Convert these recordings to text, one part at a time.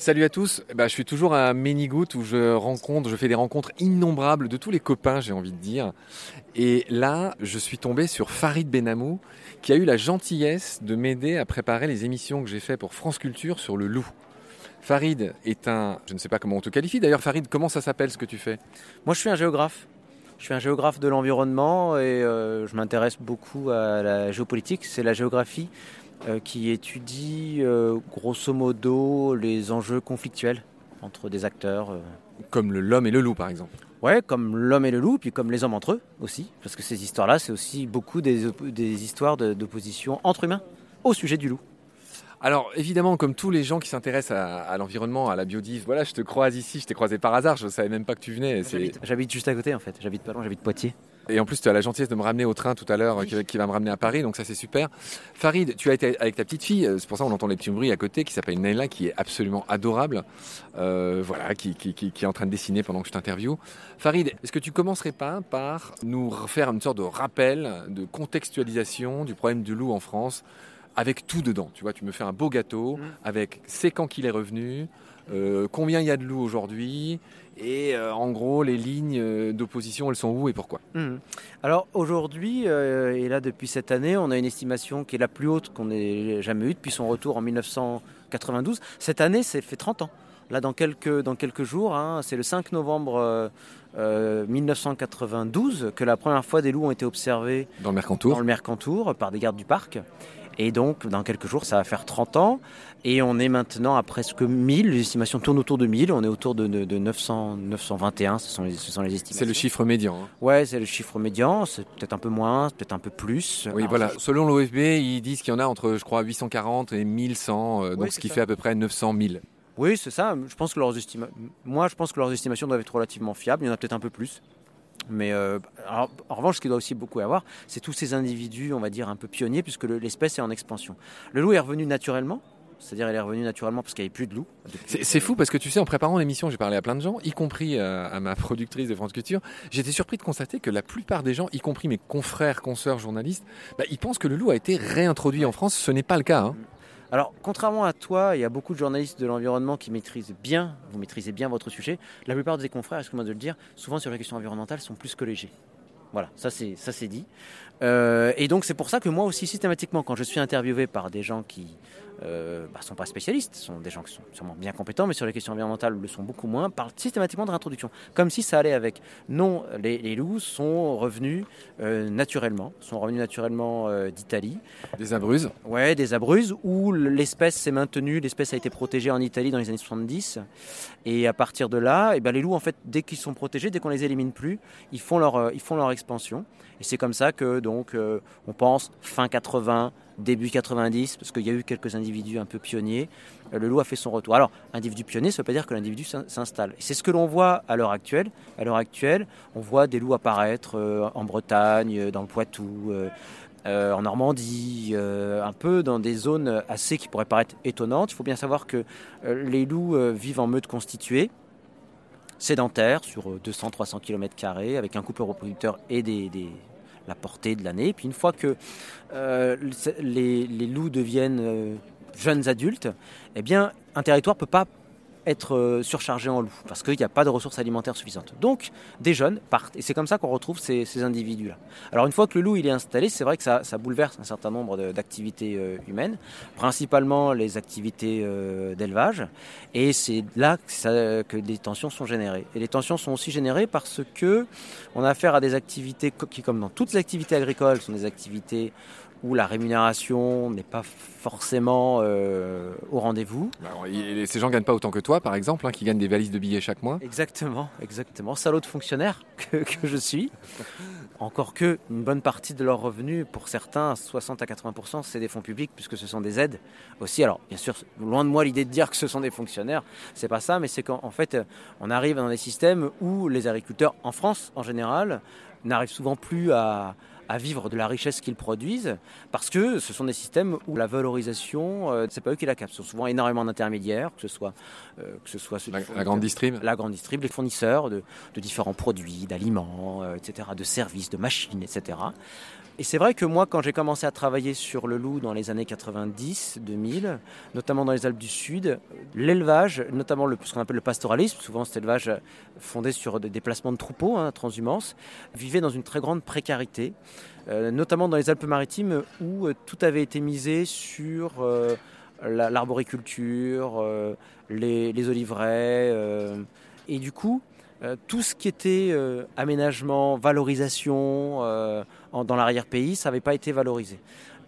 Salut à tous. Bah, je suis toujours à Ménigout où je rencontre, je fais des rencontres innombrables de tous les copains, j'ai envie de dire. Et là, je suis tombé sur Farid Benamou, qui a eu la gentillesse de m'aider à préparer les émissions que j'ai fait pour France Culture sur le loup. Farid est un, je ne sais pas comment on te qualifie. D'ailleurs, Farid, comment ça s'appelle ce que tu fais? Moi, je suis un géographe. Je suis un géographe de l'environnement et euh, je m'intéresse beaucoup à la géopolitique. C'est la géographie qui étudie euh, grosso modo les enjeux conflictuels entre des acteurs. Euh. Comme l'homme et le loup, par exemple. Ouais, comme l'homme et le loup, puis comme les hommes entre eux aussi, parce que ces histoires-là, c'est aussi beaucoup des, des histoires d'opposition entre humains au sujet du loup. Alors évidemment, comme tous les gens qui s'intéressent à, l'environnement, à la biodive, voilà, je te croise ici, je t'ai croisé par hasard, je ne savais même pas que tu venais. J'habite juste à côté en fait, j'habite pas loin, j'habite Poitiers. Et en plus, tu as la gentillesse de me ramener au train tout à l'heure, qui, va me ramener à Paris, donc ça c'est super. Farid, tu as été avec ta petite fille, euh, c'est pour ça qu'on entend les petits bruits à côté, qui s'appelle Naila, qui est absolument adorable, euh, voilà, qui, est en train de dessiner pendant que je t'interviewe. Farid, est-ce que tu commencerais pas par nous faire une sorte de rappel, de contextualisation du problème du loup en France avec tout dedans? Tu vois, tu me fais un beau gâteau mmh. avec c'est quand qu'il est revenu, euh, combien il y a de loups aujourd'hui et euh, en gros les lignes euh, d'opposition elles sont où et pourquoi? Mmh. Alors aujourd'hui et là depuis cette année on a une estimation qui est la plus haute qu'on ait jamais eue depuis son retour en 1992. Cette année c'est fait 30 ans. Là dans quelques, dans quelques jours, hein, c'est le 5 novembre 1992 que la première fois des loups ont été observés dans le Mercantour, dans le Mercantour par des gardes du parc. Et donc, dans quelques jours, ça va faire 30 ans. Et on est maintenant à presque 1000. Les estimations tournent autour de 1000. On est autour de, 900, 921. Ce sont les, ce sont les estimations. C'est le chiffre médian. Hein. Ouais, c'est le chiffre médian. C'est peut-être un peu moins, peut-être un peu plus. Oui, voilà. Selon l'OFB, ils disent qu'il y en a entre, je crois, 840 et 1100. Euh, donc, ce qui fait à peu près 900 000. Oui, c'est ça. Je pense que leurs estimations, moi, je pense que leurs estimations doivent être relativement fiables. Il y en a peut-être un peu plus. Mais euh, en revanche, ce qu'il doit aussi beaucoup avoir, c'est tous ces individus, on va dire, un peu pionniers, puisque l'espèce est en expansion. Le loup est revenu naturellement, c'est-à-dire il est revenu naturellement parce qu'il n'y avait plus de loups. C'est fou parce que tu sais, en préparant l'émission, j'ai parlé à plein de gens, y compris euh, à ma productrice de France Culture. J'étais surpris de constater que la plupart des gens, y compris mes confrères, consoeurs, journalistes, bah, ils pensent que le loup a été réintroduit en France. Ce n'est pas le cas. Hein. Alors, contrairement à toi, il y a beaucoup de journalistes de l'environnement qui maîtrisent bien, vous maîtrisez bien votre sujet. La plupart des confrères, excuse-moi de le dire, souvent sur les questions environnementales, sont plus que légers. Voilà, ça c'est ça c'est dit. Euh, et donc c'est pour ça que moi aussi systématiquement, quand je suis interviewé par des gens qui ne euh, bah, sont pas spécialistes, sont des gens qui sont sûrement bien compétents, mais sur les questions environnementales le sont beaucoup moins, parlent systématiquement de réintroduction, comme si ça allait avec. Non, les, loups sont revenus euh, naturellement, sont revenus naturellement d'Italie. Des abruzzes Ouais, des abruzzes, où l'espèce s'est maintenue, l'espèce a été protégée en Italie dans les années 70, et à partir de là, et eh ben, les loups, en fait, dès qu'ils sont protégés, dès qu'on les élimine plus, ils font leur, ils font leur Et c'est comme ça que, donc, on pense fin 80, début 90, parce qu'il y a eu quelques individus un peu pionniers, euh, le loup a fait son retour. Alors, individu pionnier, ça ne veut pas dire que l'individu s'installe. C'est ce que l'on voit à l'heure actuelle. À l'heure actuelle, on voit des loups apparaître euh, en Bretagne, euh, dans le Poitou, en Normandie, un peu dans des zones assez qui pourraient paraître étonnantes. Il faut bien savoir que les loups vivent en meute constituée sédentaires sur 200-300 km, avec un couple reproducteur et des, la portée de l'année. Puis une fois que euh, les, loups deviennent euh, jeunes adultes, eh bien, un territoire ne peut pas être euh, surchargé en loup parce qu'il n'y a pas de ressources alimentaires suffisantes. Donc des jeunes partent et c'est comme ça qu'on retrouve ces, individus-là. Alors une fois que le loup il est installé, c'est vrai que ça, bouleverse un certain nombre d'activités euh, humaines, principalement les activités euh, d'élevage et c'est là que, que, des tensions sont générées. Et les tensions sont aussi générées parce que on a affaire à des activités qui, comme dans toutes les activités agricoles, sont des activités où la rémunération n'est pas forcément euh, au rendez-vous. Bah, ces gens ne gagnent pas autant que toi, par exemple, hein, qui gagnent des valises de billets chaque mois. Exactement, exactement. Salaud de fonctionnaire que, je suis. Encore que une bonne partie de leurs revenus, pour certains, 60 à 80%, c'est des fonds publics, puisque ce sont des aides aussi. Alors, bien sûr, loin de moi l'idée de dire que ce sont des fonctionnaires, c'est pas ça, mais c'est qu'en fait, on arrive dans des systèmes où les agriculteurs, en France en général, n'arrivent souvent plus à, à vivre de la richesse qu'ils produisent, parce que ce sont des systèmes où la valorisation, euh, c'est pas eux qui la captent. Ce sont souvent énormément d'intermédiaires, que ce soit, euh, que ce soit la, grande distrib, la grande distrib, les fournisseurs de, de différents produits, d'aliments, euh, etc., de services, de machines, etc. Et c'est vrai que moi, quand j'ai commencé à travailler sur le loup dans les années 90-2000, notamment dans les Alpes du Sud, l'élevage, notamment le, ce qu'on appelle le pastoralisme, souvent cet élevage fondé sur des déplacements de troupeaux, hein, transhumance, vivait dans une très grande précarité, euh, notamment dans les Alpes-Maritimes où euh, tout avait été misé sur euh, l'arboriculture, les, les, oliveraies. et du coup, euh, tout ce qui était euh, aménagement, valorisation euh, dans l'arrière-pays, ça n'avait pas été valorisé.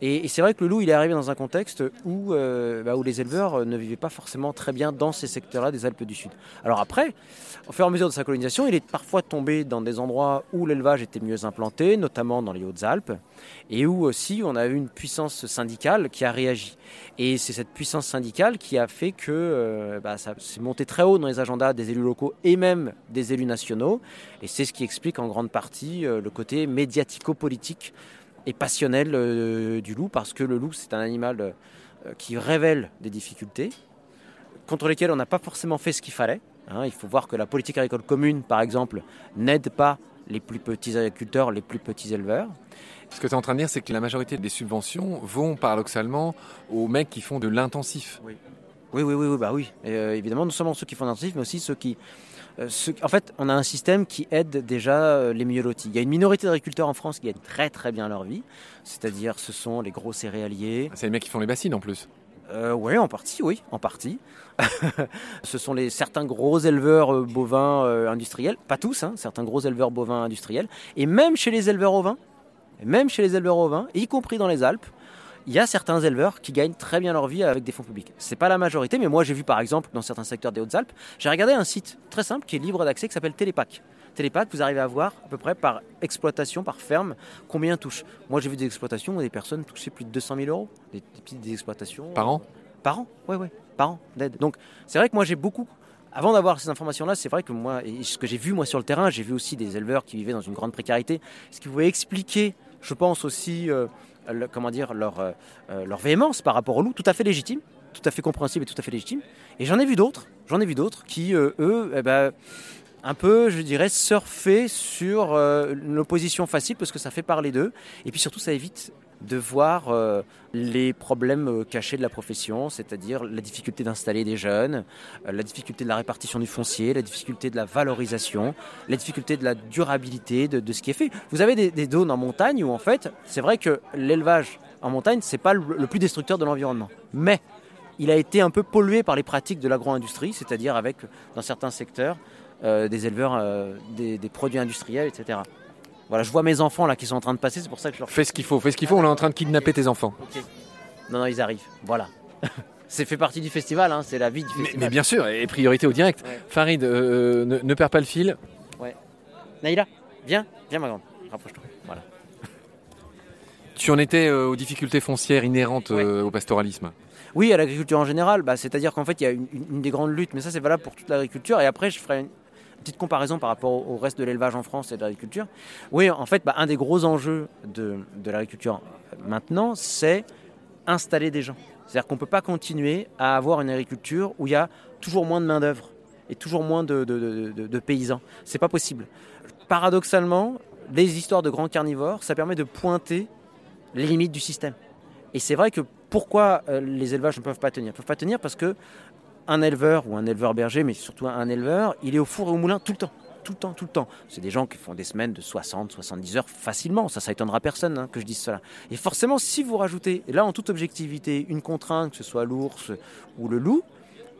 Et, c'est vrai que le loup, il est arrivé dans un contexte où, euh, bah, les éleveurs euh, ne vivaient pas forcément très bien dans ces secteurs-là des Alpes du Sud. Alors après, au fur et à mesure de sa colonisation, il est parfois tombé dans des endroits où l'élevage était mieux implanté, notamment dans les Hautes-Alpes, et où aussi on a eu une puissance syndicale qui a réagi. Et c'est cette puissance syndicale qui a fait que euh, bah, ça s'est monté très haut dans les agendas des élus locaux et même des élus nationaux. Et c'est ce qui explique en grande partie le côté médiatico-politique et passionnel euh, du loup parce que le loup c'est un animal euh, qui révèle des difficultés contre lesquelles on n'a pas forcément fait ce qu'il fallait. Hein. il faut voir que la politique agricole commune, par exemple, n'aide pas les plus petits agriculteurs, les plus petits éleveurs. Ce que tu es en train de dire, c'est que la majorité des subventions vont paradoxalement aux mecs qui font de l'intensif. Oui. Oui, oui, oui, bah oui. Euh, évidemment, non seulement ceux qui font de l'intensif, mais aussi ceux qui euh, en fait, on a un système qui aide déjà euh, les mieux lotis. Il y a une minorité d'agriculteurs en France qui gagnent très très bien leur vie, c'est-à-dire ce sont les gros céréaliers. C'est les mecs qui font les bassines en plus. Euh, oui, en partie, oui, en partie. ce sont les, certains gros éleveurs euh, bovins industriels, pas tous, hein, certains gros éleveurs bovins industriels, et même chez les éleveurs ovins, et même chez les éleveurs ovins, y compris dans les Alpes, il y a certains éleveurs qui gagnent très bien leur vie avec des fonds publics. C'est pas la majorité, mais moi j'ai vu par exemple dans certains secteurs des Hautes-Alpes, j'ai regardé un site très simple qui est libre d'accès qui s'appelle Télépac. Télépac, vous arrivez à voir à peu près par exploitation, par ferme, combien touche. Moi j'ai vu des exploitations où des personnes touchaient plus de 200 000 euros, des, petites exploitations. Par an? Par an, oui, oui, par an d'aide. Donc c'est vrai que moi j'ai beaucoup avant d'avoir ces informations-là, c'est vrai que moi, et ce que j'ai vu moi sur le terrain, j'ai vu aussi des éleveurs qui vivaient dans une grande précarité, ce qui pouvait expliquer, je pense aussi, euh, comment dire, leur, euh, euh, leur véhémence par rapport au loup, tout à fait légitime, tout à fait compréhensible et tout à fait légitime. Et j'en ai vu d'autres, j'en ai vu d'autres qui, euh, eux, eh ben, un peu, je dirais, surfer sur l'opposition facile parce que ça fait parler d'eux. Et puis surtout, ça évite de voir euh, les problèmes euh, cachés de la profession, c'est-à-dire la difficulté d'installer des jeunes, euh, la difficulté de la répartition du foncier, la difficulté de la valorisation, la difficulté de la durabilité de, ce qui est fait. Vous avez des, zones en montagne où en fait, c'est vrai que l'élevage en montagne, c'est pas le, plus destructeur de l'environnement, mais il a été un peu pollué par les pratiques de l'agro-industrie, c'est-à-dire avec, dans certains secteurs, des éleveurs, des produits industriels, etc. Voilà, je vois mes enfants là qui sont en train de passer, c'est pour ça que je leur fais ce qu'il faut, fais ce qu'il faut, on est en train de kidnapper tes enfants. Non, non, ils arrivent. Voilà. c'est fait partie du festival, hein, c'est la vie du festival. Mais, bien sûr, et priorité au direct. Farid, euh, ne, perds pas le fil. Ouais. Naïla, viens, viens ma grande, rapproche-toi. Voilà. Tu en étais euh, aux difficultés foncières inhérentes euh, au pastoralisme Oui, à l'agriculture en général. Bah, C'est-à-dire qu'en fait, il y a une, une, des grandes luttes, mais ça c'est valable pour toute l'agriculture. Et après, je ferai une, petite comparaison par rapport au reste de l'élevage en France et de l'agriculture. Oui, en fait, bah, un des gros enjeux de, l'agriculture maintenant, c'est installer des gens. C'est-à-dire qu'on ne peut pas continuer à avoir une agriculture où il y a toujours moins de main-d'œuvre et toujours moins de, de, de, de paysans. C'est pas possible. Paradoxalement, les histoires de grands carnivores, ça permet de pointer les limites du système. Et c'est vrai que pourquoi euh, les élevages ne peuvent pas tenir? Ils ne peuvent pas tenir parce que un éleveur ou un éleveur berger, mais surtout un éleveur, il est au four et au moulin tout le temps. Tout le temps, tout le temps. C'est des gens qui font des semaines de 60, 70 heures facilement. Ça, ça étonnera personne hein, que je dise cela. Et forcément, si vous rajoutez, là en toute objectivité, une contrainte, que ce soit l'ours ou le loup,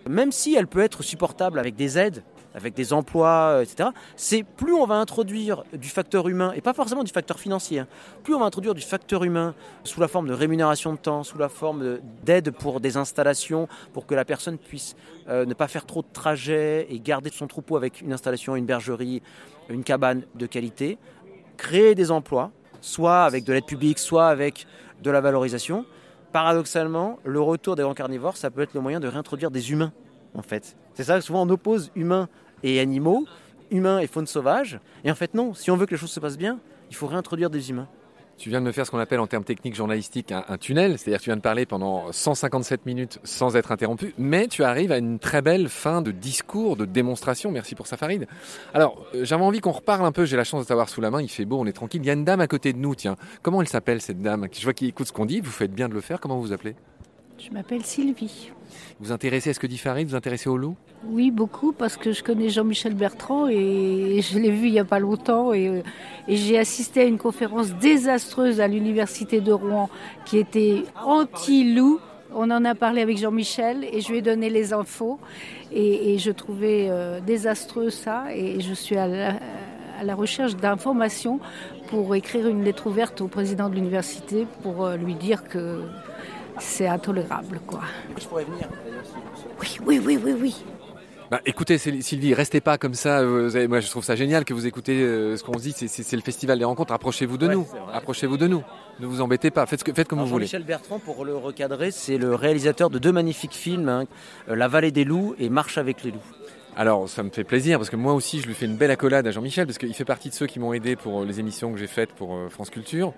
même si elle peut être supportable avec des aides, avec des emplois, euh, etc., c'est plus on va introduire du facteur humain, et pas forcément du facteur financier, hein, plus on va introduire du facteur humain sous la forme de rémunération de temps, sous la forme d'aide pour des installations, pour que la personne puisse euh, ne pas faire trop de trajets et garder son troupeau avec une installation, une bergerie, une cabane de qualité, créer des emplois, soit avec de l'aide publique, soit avec de la valorisation. Paradoxalement, le retour des grands carnivores, ça peut être le moyen de réintroduire des humains, en fait. C'est ça, souvent on oppose humains et animaux, humains et faune sauvage. Et en fait, non, si on veut que les choses se passent bien, il faut réintroduire des humains. Tu viens de me faire ce qu'on appelle en termes techniques journalistiques un, un tunnel, c'est-à-dire tu viens de parler pendant 157 minutes sans être interrompu, mais tu arrives à une très belle fin de discours, de démonstration. Merci pour ça, Farid. Alors, euh, j'avais envie qu'on reparle un peu. J'ai la chance de t'avoir sous la main. Il fait beau, on est tranquille. Il y a une dame à côté de nous. Tiens, comment elle s'appelle cette dame? Je vois qu'il écoute ce qu'on dit. Vous faites bien de le faire. Comment vous appelez? Je m'appelle Sylvie. Vous intéressez à ce que dit Farid Vous intéressez au loup? Oui, beaucoup, parce que je connais Jean-Michel Bertrand et je l'ai vu il n'y a pas longtemps. Et, euh, et j'ai assisté à une conférence désastreuse à l'université de Rouen qui était anti-loup. On en a parlé avec Jean-Michel et je lui ai donné les infos. Et, et je trouvais euh, désastreux ça. Et je suis à la, à la recherche d'informations pour écrire une lettre ouverte au président de l'université pour euh, lui dire que c'est intolérable. Quoi. Je pourrais venir. Oui, oui, oui, oui, oui. Bah, écoutez, Syl- Sylvie, restez pas comme ça. euh, vous avez- moi, je trouve ça génial que vous écoutez euh, ce qu'on se dit. C'est- le festival des rencontres. Approchez-vous de Ouais, nous. Approchez-vous de nous. Ne vous embêtez pas. Faites, ce que, faites comme Alors, vous voulez. Jean-Michel Bertrand, pour le recadrer, c'est le réalisateur de deux magnifiques films, hein, La vallée des loups et Marche avec les loups. Alors, ça me fait plaisir parce que moi aussi, je lui fais une belle accolade à Jean-Michel parce qu'il fait partie de ceux qui m'ont aidé pour euh, les émissions que j'ai faites pour euh, France Culture.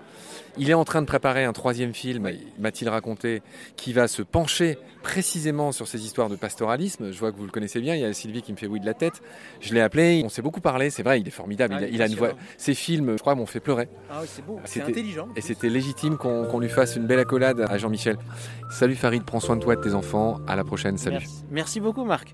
Il est en train de préparer un troisième film, m'a-t-il raconté, qui va se pencher précisément sur ces histoires de pastoralisme. Je vois que vous le connaissez bien. Il y a Sylvie qui me fait oui de la tête. Je l'ai appelé. On s'est beaucoup parlé. C'est vrai, il est formidable. Ah, il, a, il a une voix. Ses films, je crois, m'ont fait pleurer. Ah oui, c'est beau, c'est intelligent. Et c'était légitime qu'on lui fasse une belle accolade à Jean-Michel. Salut Farid, prends soin de toi et de tes enfants. À la prochaine. Salut. Merci. Merci beaucoup, Marc.